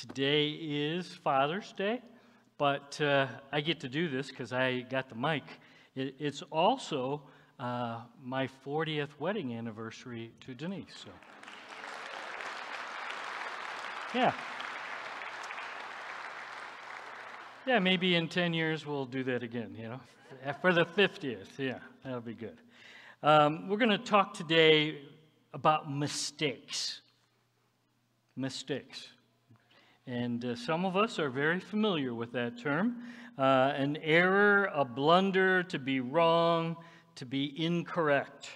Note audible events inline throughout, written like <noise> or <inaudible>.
Today is Father's Day, but uh, I get to do this because I got the mic. It, it's also uh, my 40th wedding anniversary to Denise. So, yeah. Yeah, maybe in 10 years we'll do that again, you know, for the 50th. Yeah, that'll be good. Um, we're going to talk today about mistakes. Mistakes. And uh, some of us are very familiar with that term. Uh, an error, a blunder, to be wrong, to be incorrect.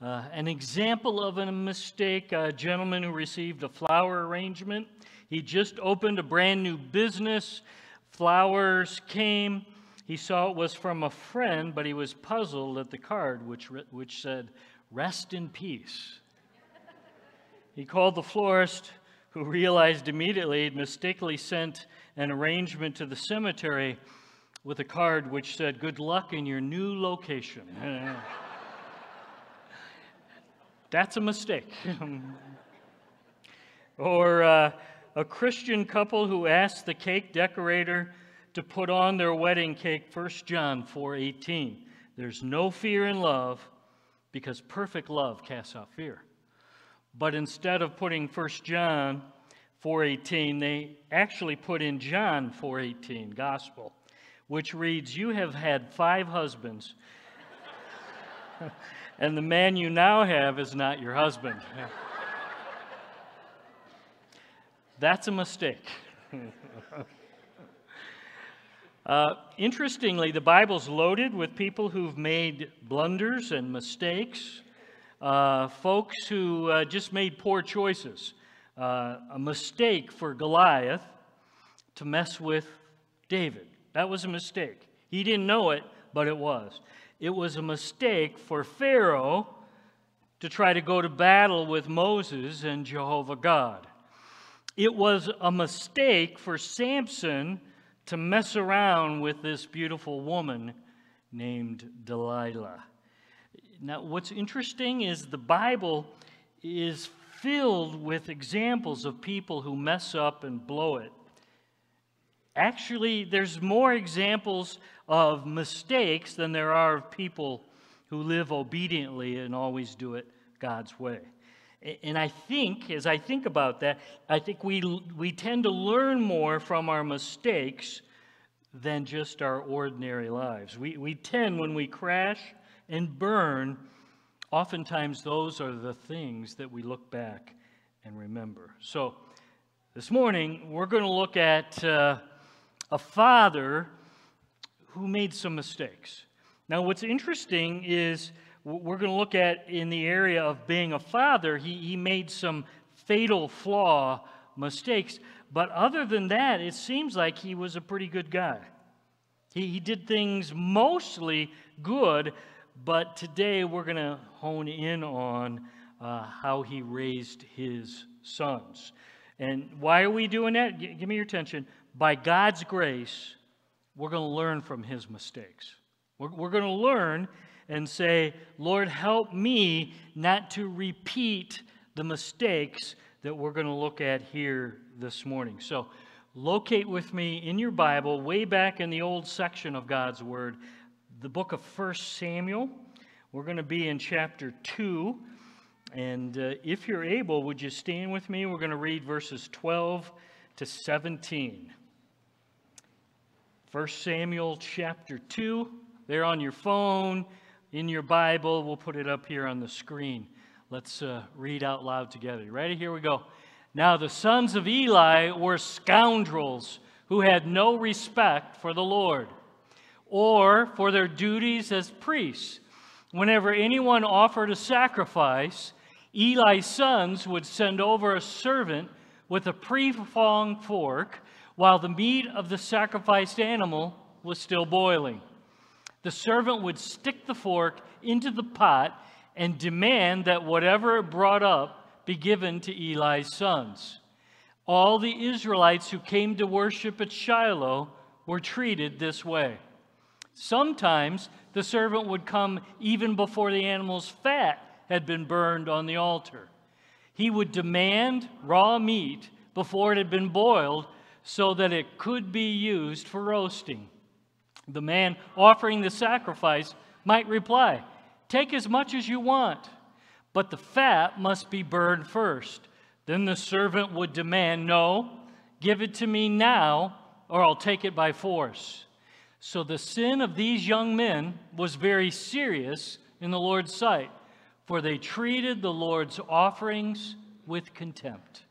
Uh, an example of a mistake a gentleman who received a flower arrangement. He just opened a brand new business. Flowers came. He saw it was from a friend, but he was puzzled at the card, which, which said, Rest in peace. he called the florist who realized immediately he'd mistakenly sent an arrangement to the cemetery with a card which said, Good luck in your new location. <laughs> That's a mistake. <laughs> or uh, a Christian couple who asked the cake decorator to put on their wedding cake 1 John 4:18. There's no fear in love because perfect love casts out fear. But instead of putting 1 John 4:18, they actually put in John 4:18, gospel, which reads, "You have had five husbands, <laughs> and the man you now have is not your husband." <laughs> That's a mistake. <laughs> uh, interestingly, the Bible's loaded with people who've made blunders and mistakes uh, folks who uh, just made poor choices. Uh, a mistake for Goliath to mess with David. That was a mistake. He didn't know it, but it was. It was a mistake for Pharaoh to try to go to battle with Moses and Jehovah God. It was a mistake for Samson to mess around with this beautiful woman named Delilah. Now, what's interesting is the Bible is filled with examples of people who mess up and blow it. Actually, there's more examples of mistakes than there are of people who live obediently and always do it God's way. And I think, as I think about that, I think we, we tend to learn more from our mistakes than just our ordinary lives. We, we tend, when we crash and burn, oftentimes those are the things that we look back and remember. So, this morning, we're going to look at uh, a father who made some mistakes. Now, what's interesting is we're going to look at in the area of being a father, he, he made some fatal flaw mistakes. But other than that, it seems like he was a pretty good guy. He, he did things mostly good, but today we're going to hone in on uh, how he raised his sons. And why are we doing that? G- give me your attention. By God's grace, we're going to learn from his mistakes. We're, we're going to learn and say, Lord, help me not to repeat the mistakes that we're going to look at here this morning. So, locate with me in your Bible, way back in the old section of God's Word, the book of 1 Samuel. We're going to be in chapter 2. And uh, if you're able, would you stand with me? We're going to read verses 12 to 17. 1 Samuel chapter 2. There on your phone, in your Bible. We'll put it up here on the screen. Let's uh, read out loud together. Ready? Here we go. Now, the sons of Eli were scoundrels who had no respect for the Lord or for their duties as priests. Whenever anyone offered a sacrifice, Eli's sons would send over a servant with a pre-flung fork while the meat of the sacrificed animal was still boiling. The servant would stick the fork into the pot and demand that whatever it brought up be given to Eli's sons. All the Israelites who came to worship at Shiloh were treated this way. Sometimes the servant would come even before the animal's fat had been burned on the altar. He would demand raw meat before it had been boiled so that it could be used for roasting. The man offering the sacrifice might reply, Take as much as you want, but the fat must be burned first. Then the servant would demand, No, give it to me now, or I'll take it by force. So the sin of these young men was very serious in the Lord's sight, for they treated the Lord's offerings with contempt.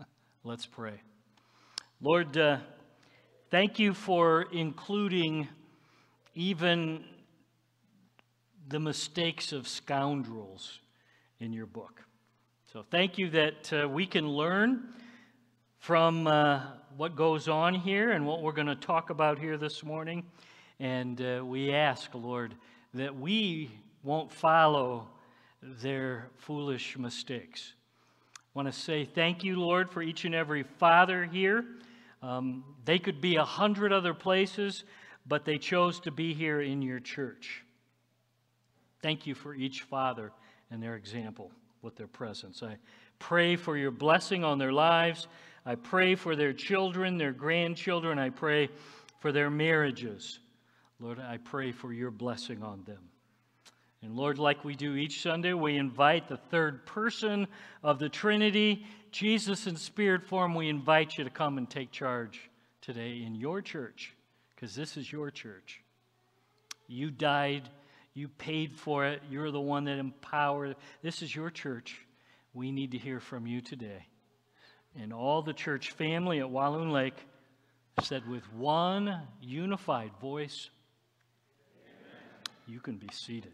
<laughs> Let's pray. Lord, uh, thank you for including even the mistakes of scoundrels in your book. So thank you that uh, we can learn from uh, what goes on here and what we're going to talk about here this morning. And uh, we ask, Lord, that we won't follow their foolish mistakes. I want to say thank you, Lord, for each and every father here. Um, they could be a hundred other places, but they chose to be here in your church. Thank you for each father and their example with their presence. I pray for your blessing on their lives. I pray for their children, their grandchildren. I pray for their marriages. Lord, I pray for your blessing on them. And Lord, like we do each Sunday, we invite the third person of the Trinity, Jesus in spirit form. We invite you to come and take charge today in your church, because this is your church. You died, you paid for it, you're the one that empowered. This is your church. We need to hear from you today. And all the church family at Walloon Lake said with one unified voice, Amen. You can be seated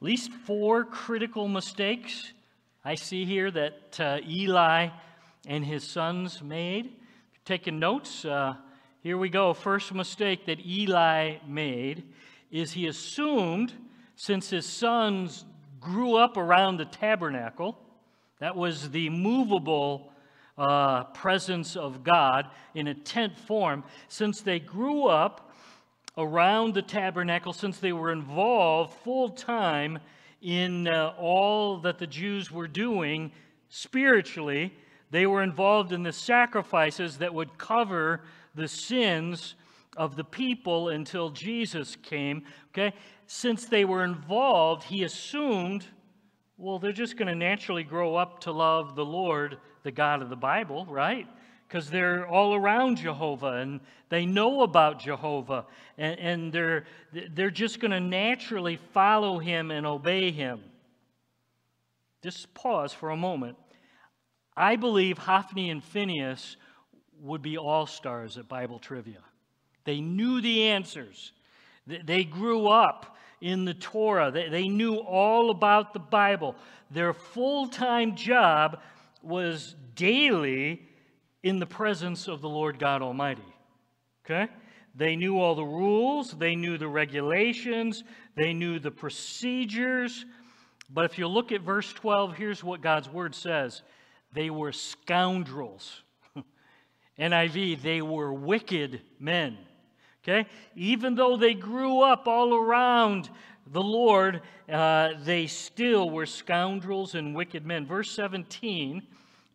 At least four critical mistakes I see here that uh, Eli and his sons made. Taking notes, uh, here we go. First mistake that Eli made is he assumed since his sons grew up around the tabernacle, that was the movable uh, presence of God in a tent form, since they grew up around the tabernacle since they were involved full time in uh, all that the Jews were doing spiritually. They were involved in the sacrifices that would cover the sins of the people until Jesus came. Okay? Since they were involved, he assumed, well, they're just going to naturally grow up to love the Lord, the God of the Bible, right? because they're all around Jehovah and they know about Jehovah and, and they're, they're just going to naturally follow him and obey him. Just pause for a moment. I believe Hophni and Phinehas would be all stars at Bible trivia. They knew the answers, they grew up in the Torah, they knew all about the Bible. Their full time job was daily in the presence of the Lord God Almighty. Okay? They knew all the rules, they knew the regulations, they knew the procedures. But if you look at verse 12, here's what God's word says they were scoundrels. <laughs> NIV, they were wicked men. Okay? Even though they grew up all around the Lord, uh, they still were scoundrels and wicked men. Verse 17,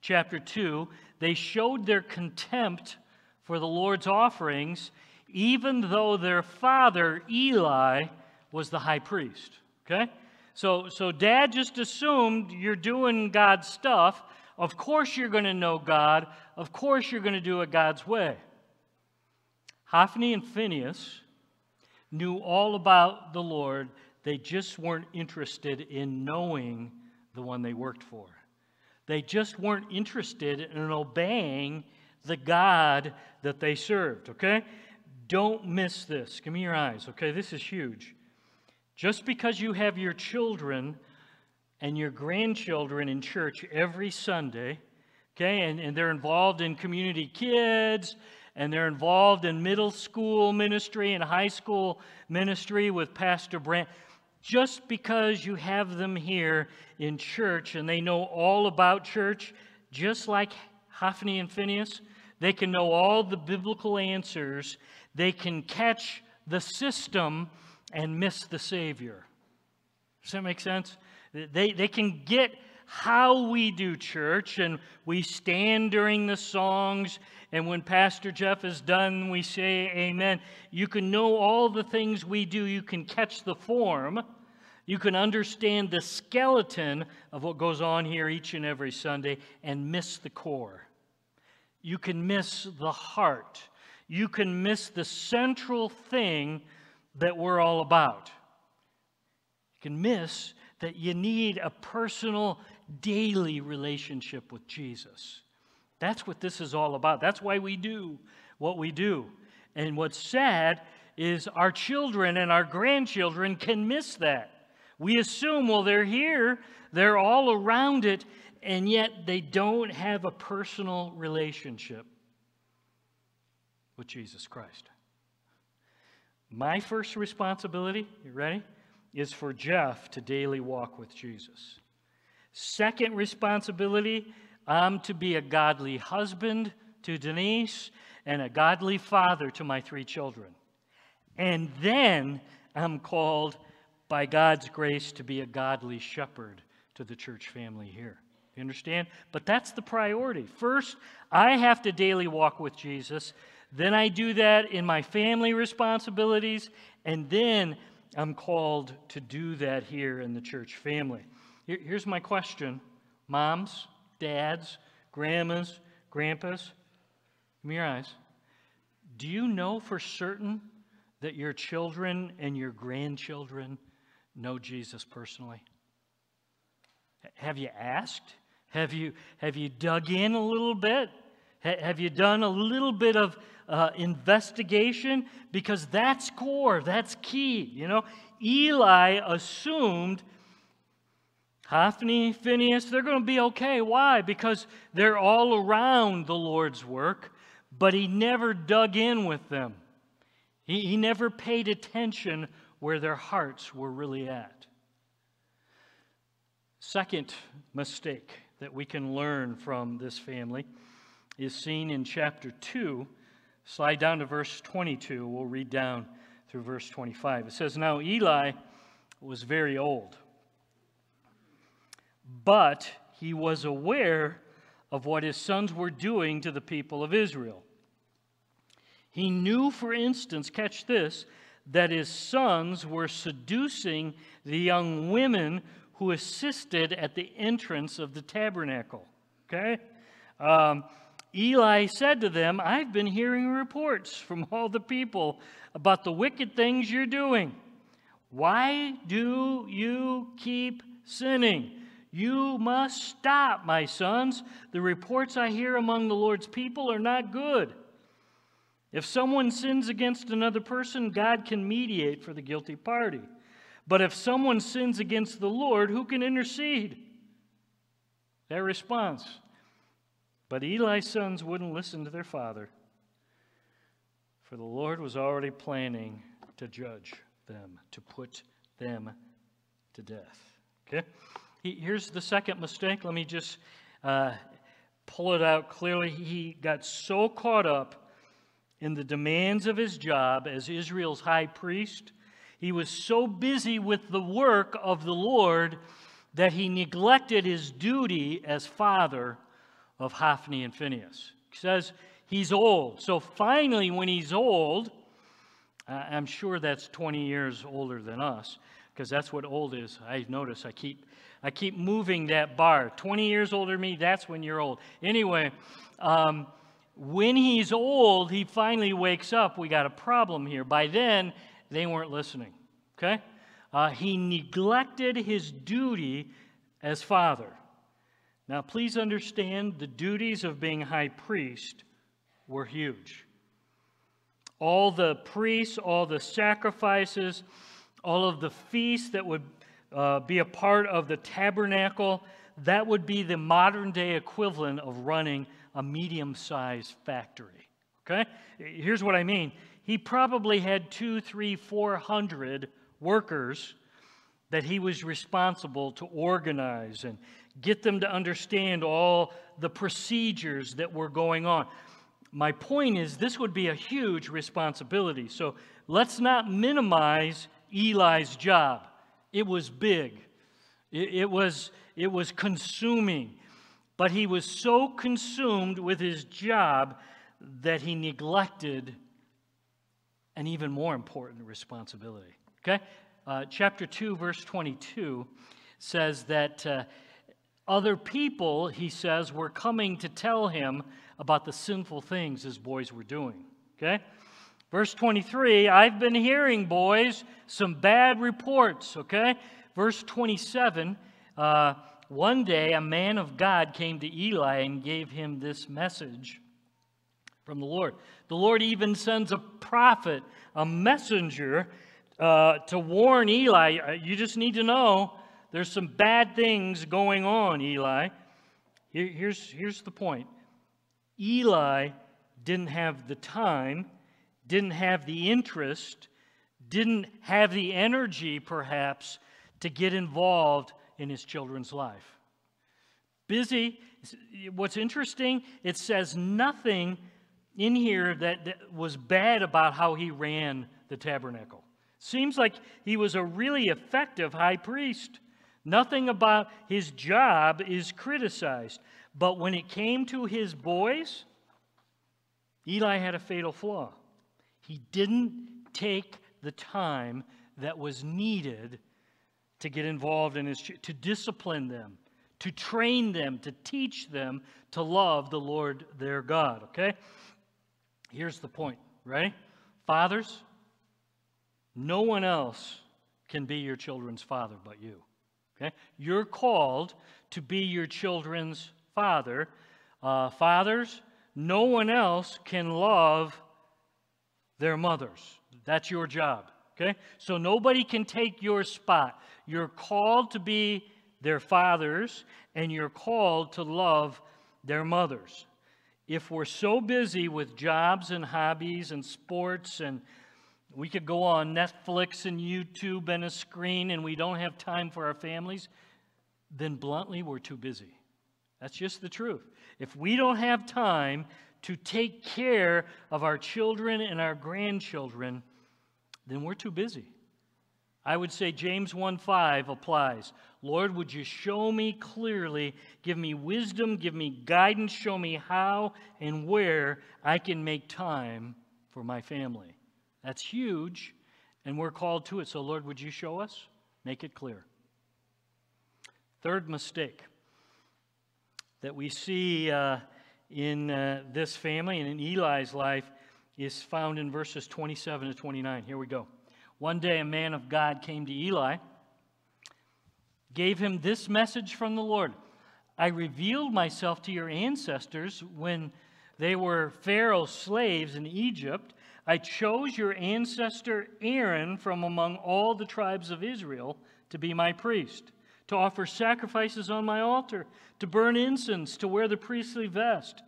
chapter 2 they showed their contempt for the Lord's offerings, even though their father, Eli, was the high priest. Okay? So, so dad just assumed you're doing God's stuff. Of course you're going to know God. Of course you're going to do it God's way. Hophni and Phinehas knew all about the Lord. They just weren't interested in knowing the one they worked for. They just weren't interested in obeying the God that they served, okay? Don't miss this. Give me your eyes, okay? This is huge. Just because you have your children and your grandchildren in church every Sunday, okay, and, and they're involved in community kids, and they're involved in middle school ministry and high school ministry with Pastor Brand just because you have them here in church and they know all about church, just like Hophni and Phinehas, they can know all the biblical answers. They can catch the system and miss the Savior. Does that make sense? They, they can get how we do church, and we stand during the songs, and when Pastor Jeff is done, we say amen. You can know all the things we do, you can catch the form. You can understand the skeleton of what goes on here each and every Sunday and miss the core. You can miss the heart. You can miss the central thing that we're all about. You can miss that you need a personal, daily relationship with Jesus. That's what this is all about. That's why we do what we do. And what's sad is our children and our grandchildren can miss that. We assume, well, they're here, they're all around it, and yet they don't have a personal relationship with Jesus Christ. My first responsibility, you ready, is for Jeff to daily walk with Jesus. Second responsibility, I'm to be a godly husband to Denise and a godly father to my three children. And then I'm called by God's grace to be a godly shepherd to the church family here. You understand? But that's the priority. First, I have to daily walk with Jesus. Then I do that in my family responsibilities. And then I'm called to do that here in the church family. Here's my question Moms, dads, grandmas, grandpas, give me your eyes. Do you know for certain that your children and your grandchildren know Jesus personally? Have you asked? Have you, have you dug in a little bit? have you done a little bit of uh, investigation? Because that's core, that's key. You know, Eli assumed Hophni, Phinehas, they're going to be okay. Why? Because they're all around the Lord's work, but he never dug in with them. He, he never paid attention where their hearts were really at. Second mistake that we can learn from this family is seen in chapter 2. Slide down to verse 22. We'll read down through verse 25. It says, Now Eli was very old, but he was aware of what his sons were doing to the people of Israel. He knew, for instance, catch this, that his sons were seducing the young women who assisted at the entrance of the tabernacle. Okay? Um, Eli said to them, I've been hearing reports from all the people about the wicked things you're doing. Why do you keep sinning? You must stop, my sons. The reports I hear among the Lord's people are not good. If someone sins against another person, God can mediate for the guilty party. But if someone sins against the Lord, who can intercede? Their response. But Eli's sons wouldn't listen to their father, for the Lord was already planning to judge them, to put them to death. Okay? Here's the second mistake. Let me just uh, pull it out clearly. He got so caught up in the demands of his job as Israel's high priest. He was so busy with the work of the Lord that he neglected his duty as father of Hophni and Phinehas. He says he's old. So finally, when he's old, I'm sure that's 20 years older than us, because that's what old is. I notice I keep I keep moving that bar. 20 years older than me, that's when you're old. Anyway, um, when he's old, he finally wakes up. We got a problem here. By then, they weren't listening. Okay? Uh, he neglected his duty as father. Now, please understand the duties of being high priest were huge. All the priests, all the sacrifices, all of the feasts that would uh, be a part of the tabernacle, that would be the modern day equivalent of running a medium sized factory. Okay? Here's what I mean. He probably had two, three, four hundred workers that he was responsible to organize and get them to understand all the procedures that were going on. My point is, this would be a huge responsibility. So let's not minimize Eli's job. It was big, It, it, was, it was consuming. But he was so consumed with his job that he neglected an even more important responsibility. Okay? Uh, chapter 2, verse 22 says that uh, other people, he says, were coming to tell him about the sinful things his boys were doing. Okay? Verse 23 I've been hearing, boys, some bad reports. Okay? Verse 27 uh, One day a man of God came to Eli and gave him this message from the Lord. The Lord even sends a prophet, a messenger, uh, to warn Eli. Uh, you just need to know there's some bad things going on, Eli. Here, here's, here's the point Eli didn't have the time, didn't have the interest, didn't have the energy, perhaps, to get involved in his children's life. Busy. What's interesting, it says nothing in here that, that was bad about how he ran the tabernacle. Seems like he was a really effective high priest. Nothing about his job is criticized. But when it came to his boys, Eli had a fatal flaw. He didn't take the time that was needed to get involved in his to discipline them, to train them, to teach them to love the Lord their God, okay? Here's the point, right? Fathers, no one else can be your children's father but you. Okay? You're called to be your children's father. Uh, fathers, no one else can love their mothers. That's your job. Okay? So nobody can take your spot. You're called to be their fathers, and you're called to love their mothers if we're so busy with jobs and hobbies and sports and we could go on Netflix and YouTube and a screen and we don't have time for our families, then bluntly, we're too busy. That's just the truth. If we don't have time to take care of our children and our grandchildren, then we're too busy. I would say James 1:5 applies. Lord, would you show me clearly, give me wisdom, give me guidance, show me how and where I can make time for my family. That's huge, and we're called to it. So, Lord, would you show us? Make it clear. Third mistake that we see uh, in uh, this family and in Eli's life is found in verses 27 to 29. Here we go. One day, a man of God came to Eli, gave him this message from the Lord I revealed myself to your ancestors when they were Pharaoh's slaves in Egypt. I chose your ancestor Aaron from among all the tribes of Israel to be my priest, to offer sacrifices on my altar, to burn incense, to wear the priestly vest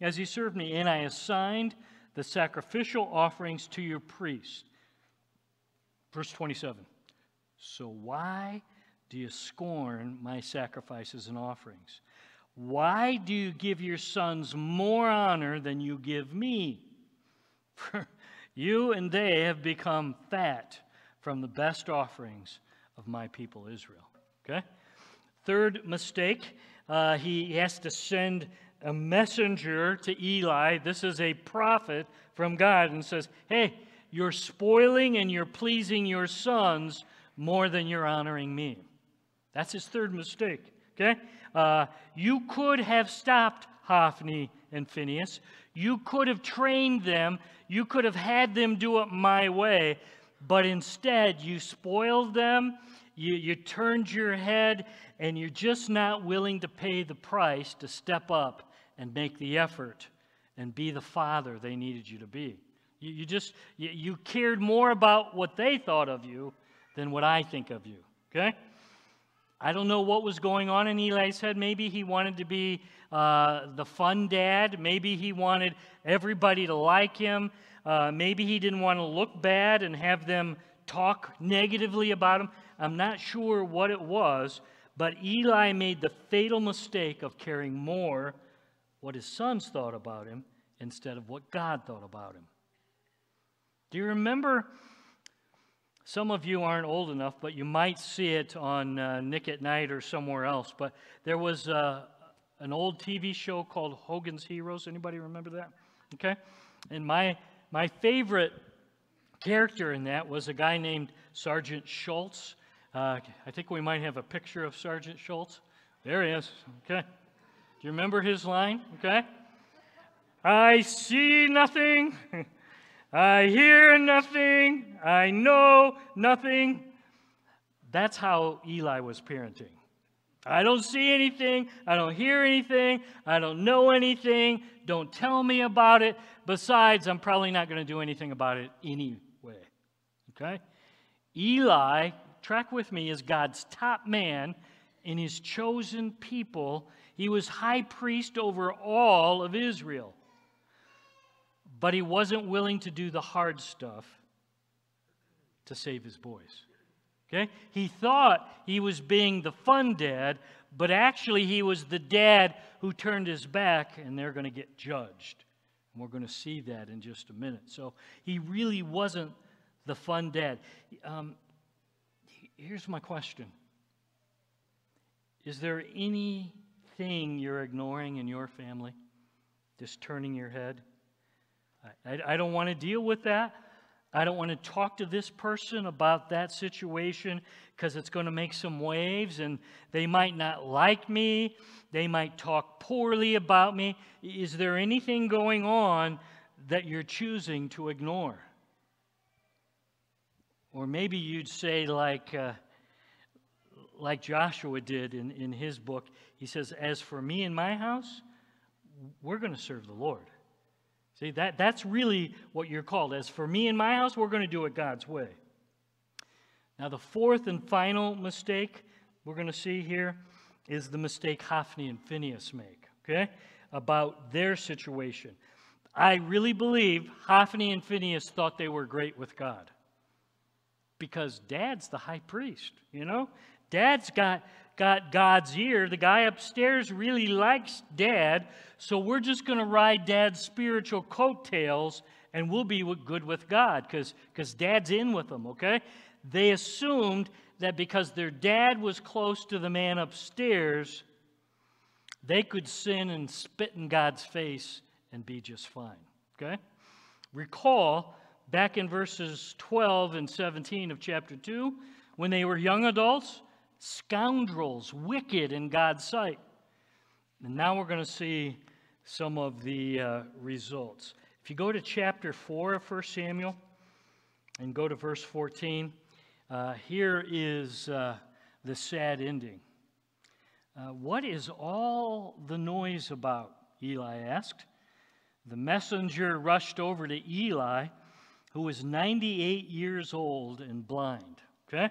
as he served me. And I assigned the sacrificial offerings to your priests Verse 27 So why do you scorn my sacrifices and offerings? Why do you give your sons more honor than you give me? For <laughs> you and they have become fat from the best offerings of my people Israel. Okay? Third mistake, uh, he has to send a messenger to Eli. This is a prophet from God and says, Hey, you're spoiling and you're pleasing your sons more than you're honoring me. That's his third mistake. Okay? Uh, you could have stopped Hophni and Phinehas. You could have trained them. You could have had them do it my way. But instead, you spoiled them. You, you turned your head, and you're just not willing to pay the price to step up and make the effort and be the father they needed you to be. You, you just, you, you cared more about what they thought of you than what I think of you, okay? I don't know what was going on in Eli's head. Maybe he wanted to be uh, the fun dad. Maybe he wanted everybody to like him. Uh, maybe he didn't want to look bad and have them talk negatively about him. I'm not sure what it was, but Eli made the fatal mistake of caring more what his sons thought about him instead of what God thought about him. Do you remember some of you aren't old enough, but you might see it on uh, Nick at Nite or somewhere else. But there was uh, an old TV show called Hogan's Heroes. Anybody remember that? Okay. And my my favorite character in that was a guy named Sergeant Schultz. Uh, I think we might have a picture of Sergeant Schultz. There he is. Okay. Do you remember his line? Okay. I see nothing. <laughs> I hear nothing. I know nothing. That's how Eli was parenting. I don't see anything. I don't hear anything. I don't know anything. Don't tell me about it. Besides, I'm probably not going to do anything about it anyway. Okay? Eli, track with me, is God's top man in his chosen people. He was high priest over all of Israel. But he wasn't willing to do the hard stuff to save his boys. Okay? He thought he was being the fun dad, but actually he was the dad who turned his back and they're going to get judged. And we're going to see that in just a minute. So he really wasn't the fun dad. Um, here's my question Is there anything you're ignoring in your family? Just turning your head? I, I, I don't want to deal with that. I don't want to talk to this person about that situation because it's going to make some waves and they might not like me. They might talk poorly about me. Is there anything going on that you're choosing to ignore? Or maybe you'd say, like, uh, like Joshua did in, in his book, he says, As for me and my house, we're going to serve the Lord. See, that, that's really what you're called. As for me and my house, we're going to do it God's way. Now, the fourth and final mistake we're going to see here is the mistake Hophni and Phinehas make, okay, about their situation. I really believe Hophni and Phinehas thought they were great with God because dad's the high priest, you know? Dad's got got God's ear. The guy upstairs really likes dad, so we're just going to ride dad's spiritual coattails and we'll be good with God because dad's in with them, okay? They assumed that because their dad was close to the man upstairs, they could sin and spit in God's face and be just fine, okay? Recall back in verses 12 and 17 of chapter 2, when they were young adults, scoundrels, wicked in God's sight. And now we're going to see some of the uh, results. If you go to chapter 4 of 1 Samuel and go to verse 14, uh, here is uh, the sad ending. Uh, what is all the noise about? Eli asked. The messenger rushed over to Eli, who was 98 years old and blind. Okay?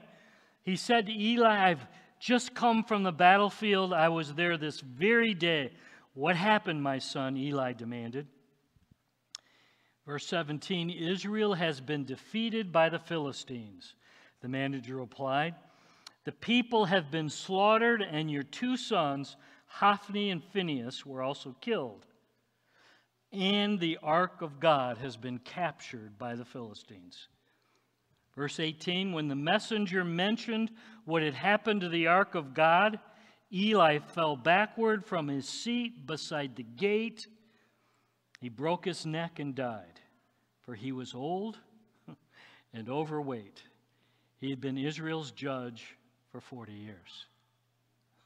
He said to Eli, I've just come from the battlefield. I was there this very day. What happened, my son? Eli demanded. Verse 17 Israel has been defeated by the Philistines. The manager replied, The people have been slaughtered, and your two sons, Hophni and Phinehas, were also killed. And the ark of God has been captured by the Philistines. Verse 18 When the messenger mentioned what had happened to the ark of God, Eli fell backward from his seat beside the gate. He broke his neck and died, for he was old <laughs> and overweight. He had been Israel's judge for 40 years.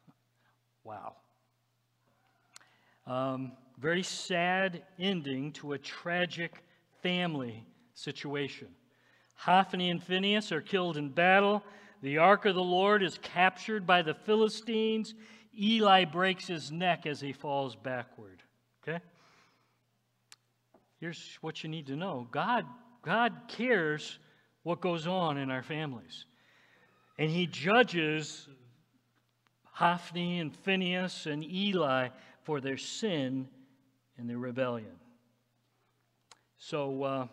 <laughs> Wow. Um, very sad ending to a tragic family situation. Hophni and Phinehas are killed in battle. The ark of the Lord is captured by the Philistines. Eli breaks his neck as he falls backward. Okay? Here's what you need to know God, God cares what goes on in our families. And he judges Hophni and Phinehas and Eli for their sin and their rebellion. So, uh,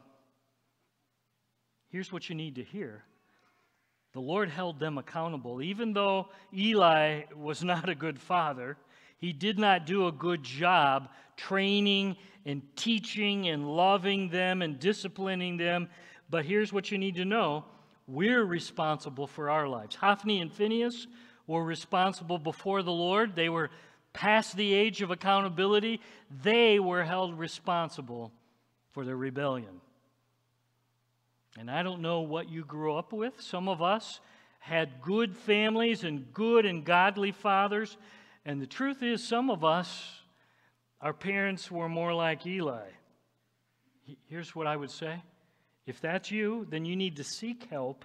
here's what you need to hear the Lord held them accountable. Even though Eli was not a good father, he did not do a good job training and teaching and loving them and disciplining them. But here's what you need to know we're responsible for our lives. Hophni and Phinehas were responsible before the Lord. They were past the age of accountability. They were held responsible for their rebellion. And I don't know what you grew up with. Some of us had good families and good and godly fathers. And the truth is, some of us, our parents were more like Eli. Here's what I would say if that's you, then you need to seek help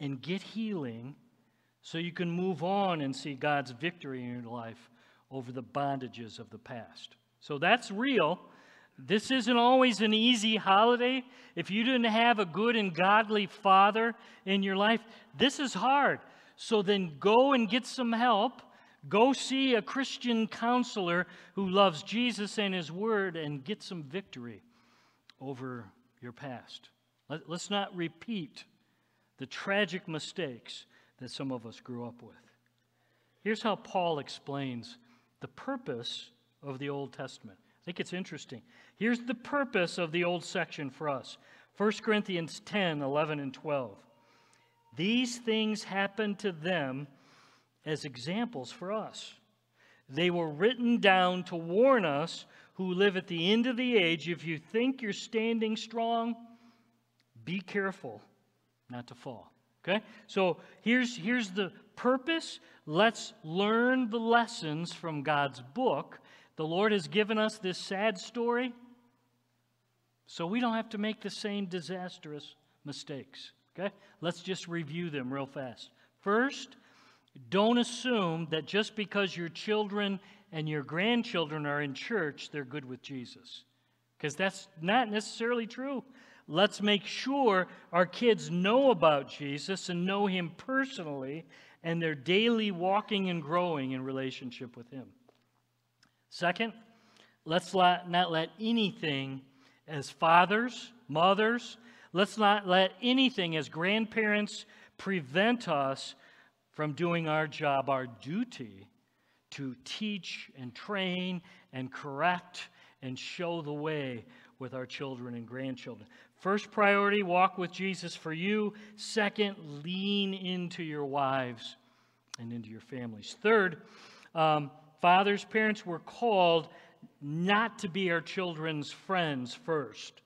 and get healing so you can move on and see God's victory in your life over the bondages of the past. So that's real. This isn't always an easy holiday. If you didn't have a good and godly father in your life, this is hard. So then go and get some help. Go see a Christian counselor who loves Jesus and his word and get some victory over your past. Let, us not repeat the tragic mistakes that some of us grew up with. Here's how Paul explains the purpose of the Old Testament. I think it's interesting. Here's the purpose of the old section for us 1 Corinthians 10 11 and 12. These things happened to them as examples for us. They were written down to warn us who live at the end of the age if you think you're standing strong, be careful not to fall. Okay? So here's, here's the purpose. Let's learn the lessons from God's book. The Lord has given us this sad story so we don't have to make the same disastrous mistakes. Okay? Let's just review them real fast. First, don't assume that just because your children and your grandchildren are in church, they're good with Jesus. Because that's not necessarily true. Let's make sure our kids know about Jesus and know him personally, and they're daily walking and growing in relationship with him. Second, let's not let anything as fathers, mothers, let's not let anything as grandparents prevent us from doing our job, our duty to teach and train and correct and show the way with our children and grandchildren. First priority, walk with Jesus for you. Second, lean into your wives and into your families. Third, um, fathers, parents were called not to be our children's friends first.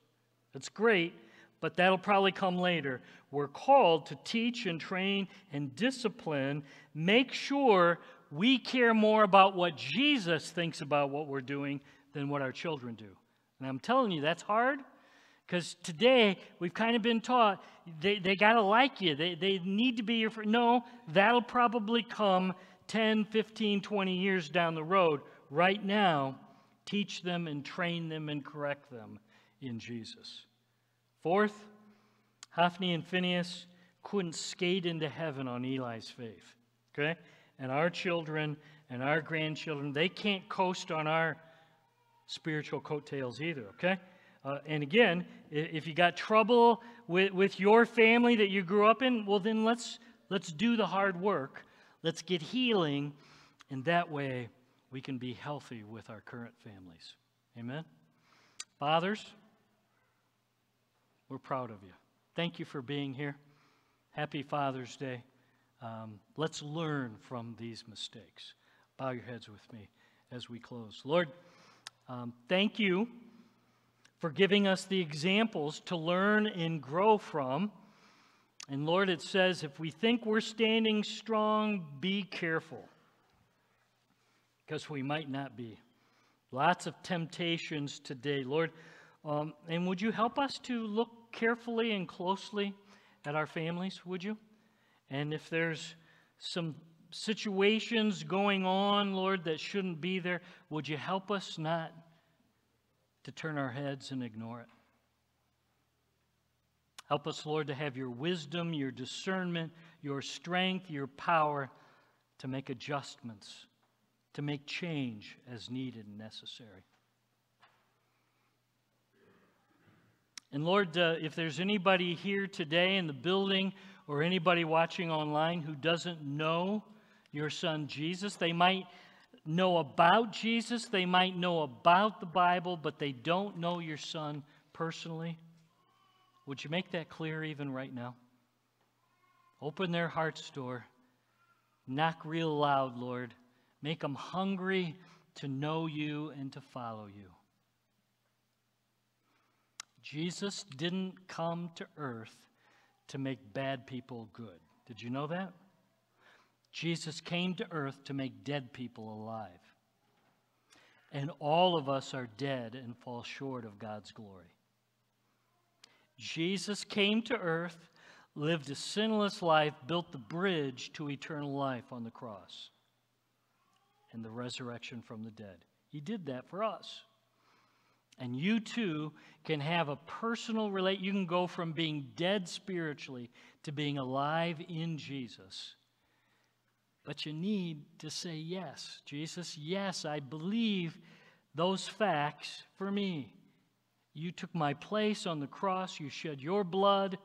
That's great, but that'll probably come later. We're called to teach and train and discipline, make sure we care more about what Jesus thinks about what we're doing than what our children do. And I'm telling you, that's hard because today we've kind of been taught they, they got to like you, they, they need to be your friend. No, that'll probably come 10, 15, 20 years down the road. Right now, teach them and train them and correct them in Jesus. Fourth, Hophni and Phinehas couldn't skate into heaven on Eli's faith. Okay? And our children and our grandchildren, they can't coast on our spiritual coattails either, okay? Uh, and again, if you got trouble with, with your family that you grew up in, well, then let's, let's do the hard work. Let's get healing, and that way we can be healthy with our current families. Amen? Fathers, we're proud of you. Thank you for being here. Happy Father's Day. Um, let's learn from these mistakes. Bow your heads with me as we close. Lord, um, thank you for giving us the examples to learn and grow from. And Lord, it says, if we think we're standing strong, be careful, because we might not be. Lots of temptations today, Lord. Um, and would you help us to look carefully and closely at our families, would you? And if there's some situations going on, Lord, that shouldn't be there, would you help us not to turn our heads and ignore it. Help us, Lord, to have your wisdom, your discernment, your strength, your power to make adjustments, to make change as needed and necessary. And Lord, uh, if there's anybody here today in the building or anybody watching online who doesn't know your son Jesus, they might know about Jesus, they might know about the Bible, but they don't know your son personally. Would you make that clear even right now? Open their heart's door. Knock real loud, Lord. Make them hungry to know you and to follow you. Jesus didn't come to earth to make bad people good. Did you know that? Jesus came to earth to make dead people alive. And all of us are dead and fall short of God's glory. Jesus came to earth, lived a sinless life, built the bridge to eternal life on the cross and the resurrection from the dead. He did that for us. And you too can have a personal relate. You can go from being dead spiritually to being alive in Jesus. But you need to say yes. Jesus, yes, I believe those facts for me. You took my place on the cross. You shed your blood.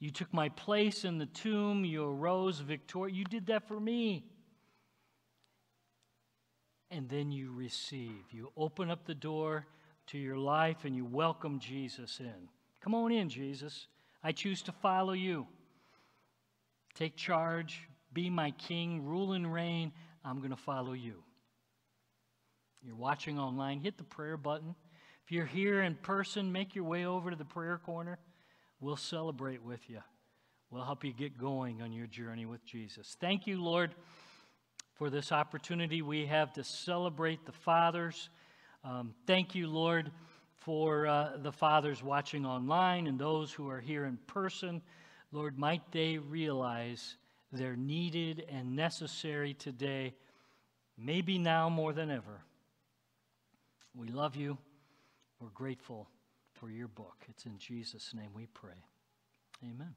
You took my place in the tomb. You arose victorious. You did that for me. And then you receive. You open up the door to your life and you welcome Jesus in. Come on in, Jesus. I choose to follow you. Take charge, be my king, rule and reign. I'm going to follow you. You're watching online, hit the prayer button. If you're here in person, make your way over to the prayer corner. We'll celebrate with you. We'll help you get going on your journey with Jesus. Thank you, Lord, for this opportunity we have to celebrate the fathers. Um, thank you, Lord, for uh, the fathers watching online and those who are here in person. Lord, might they realize they're needed and necessary today, maybe now more than ever. We love you. We're grateful for your book. It's in Jesus' name we pray. Amen.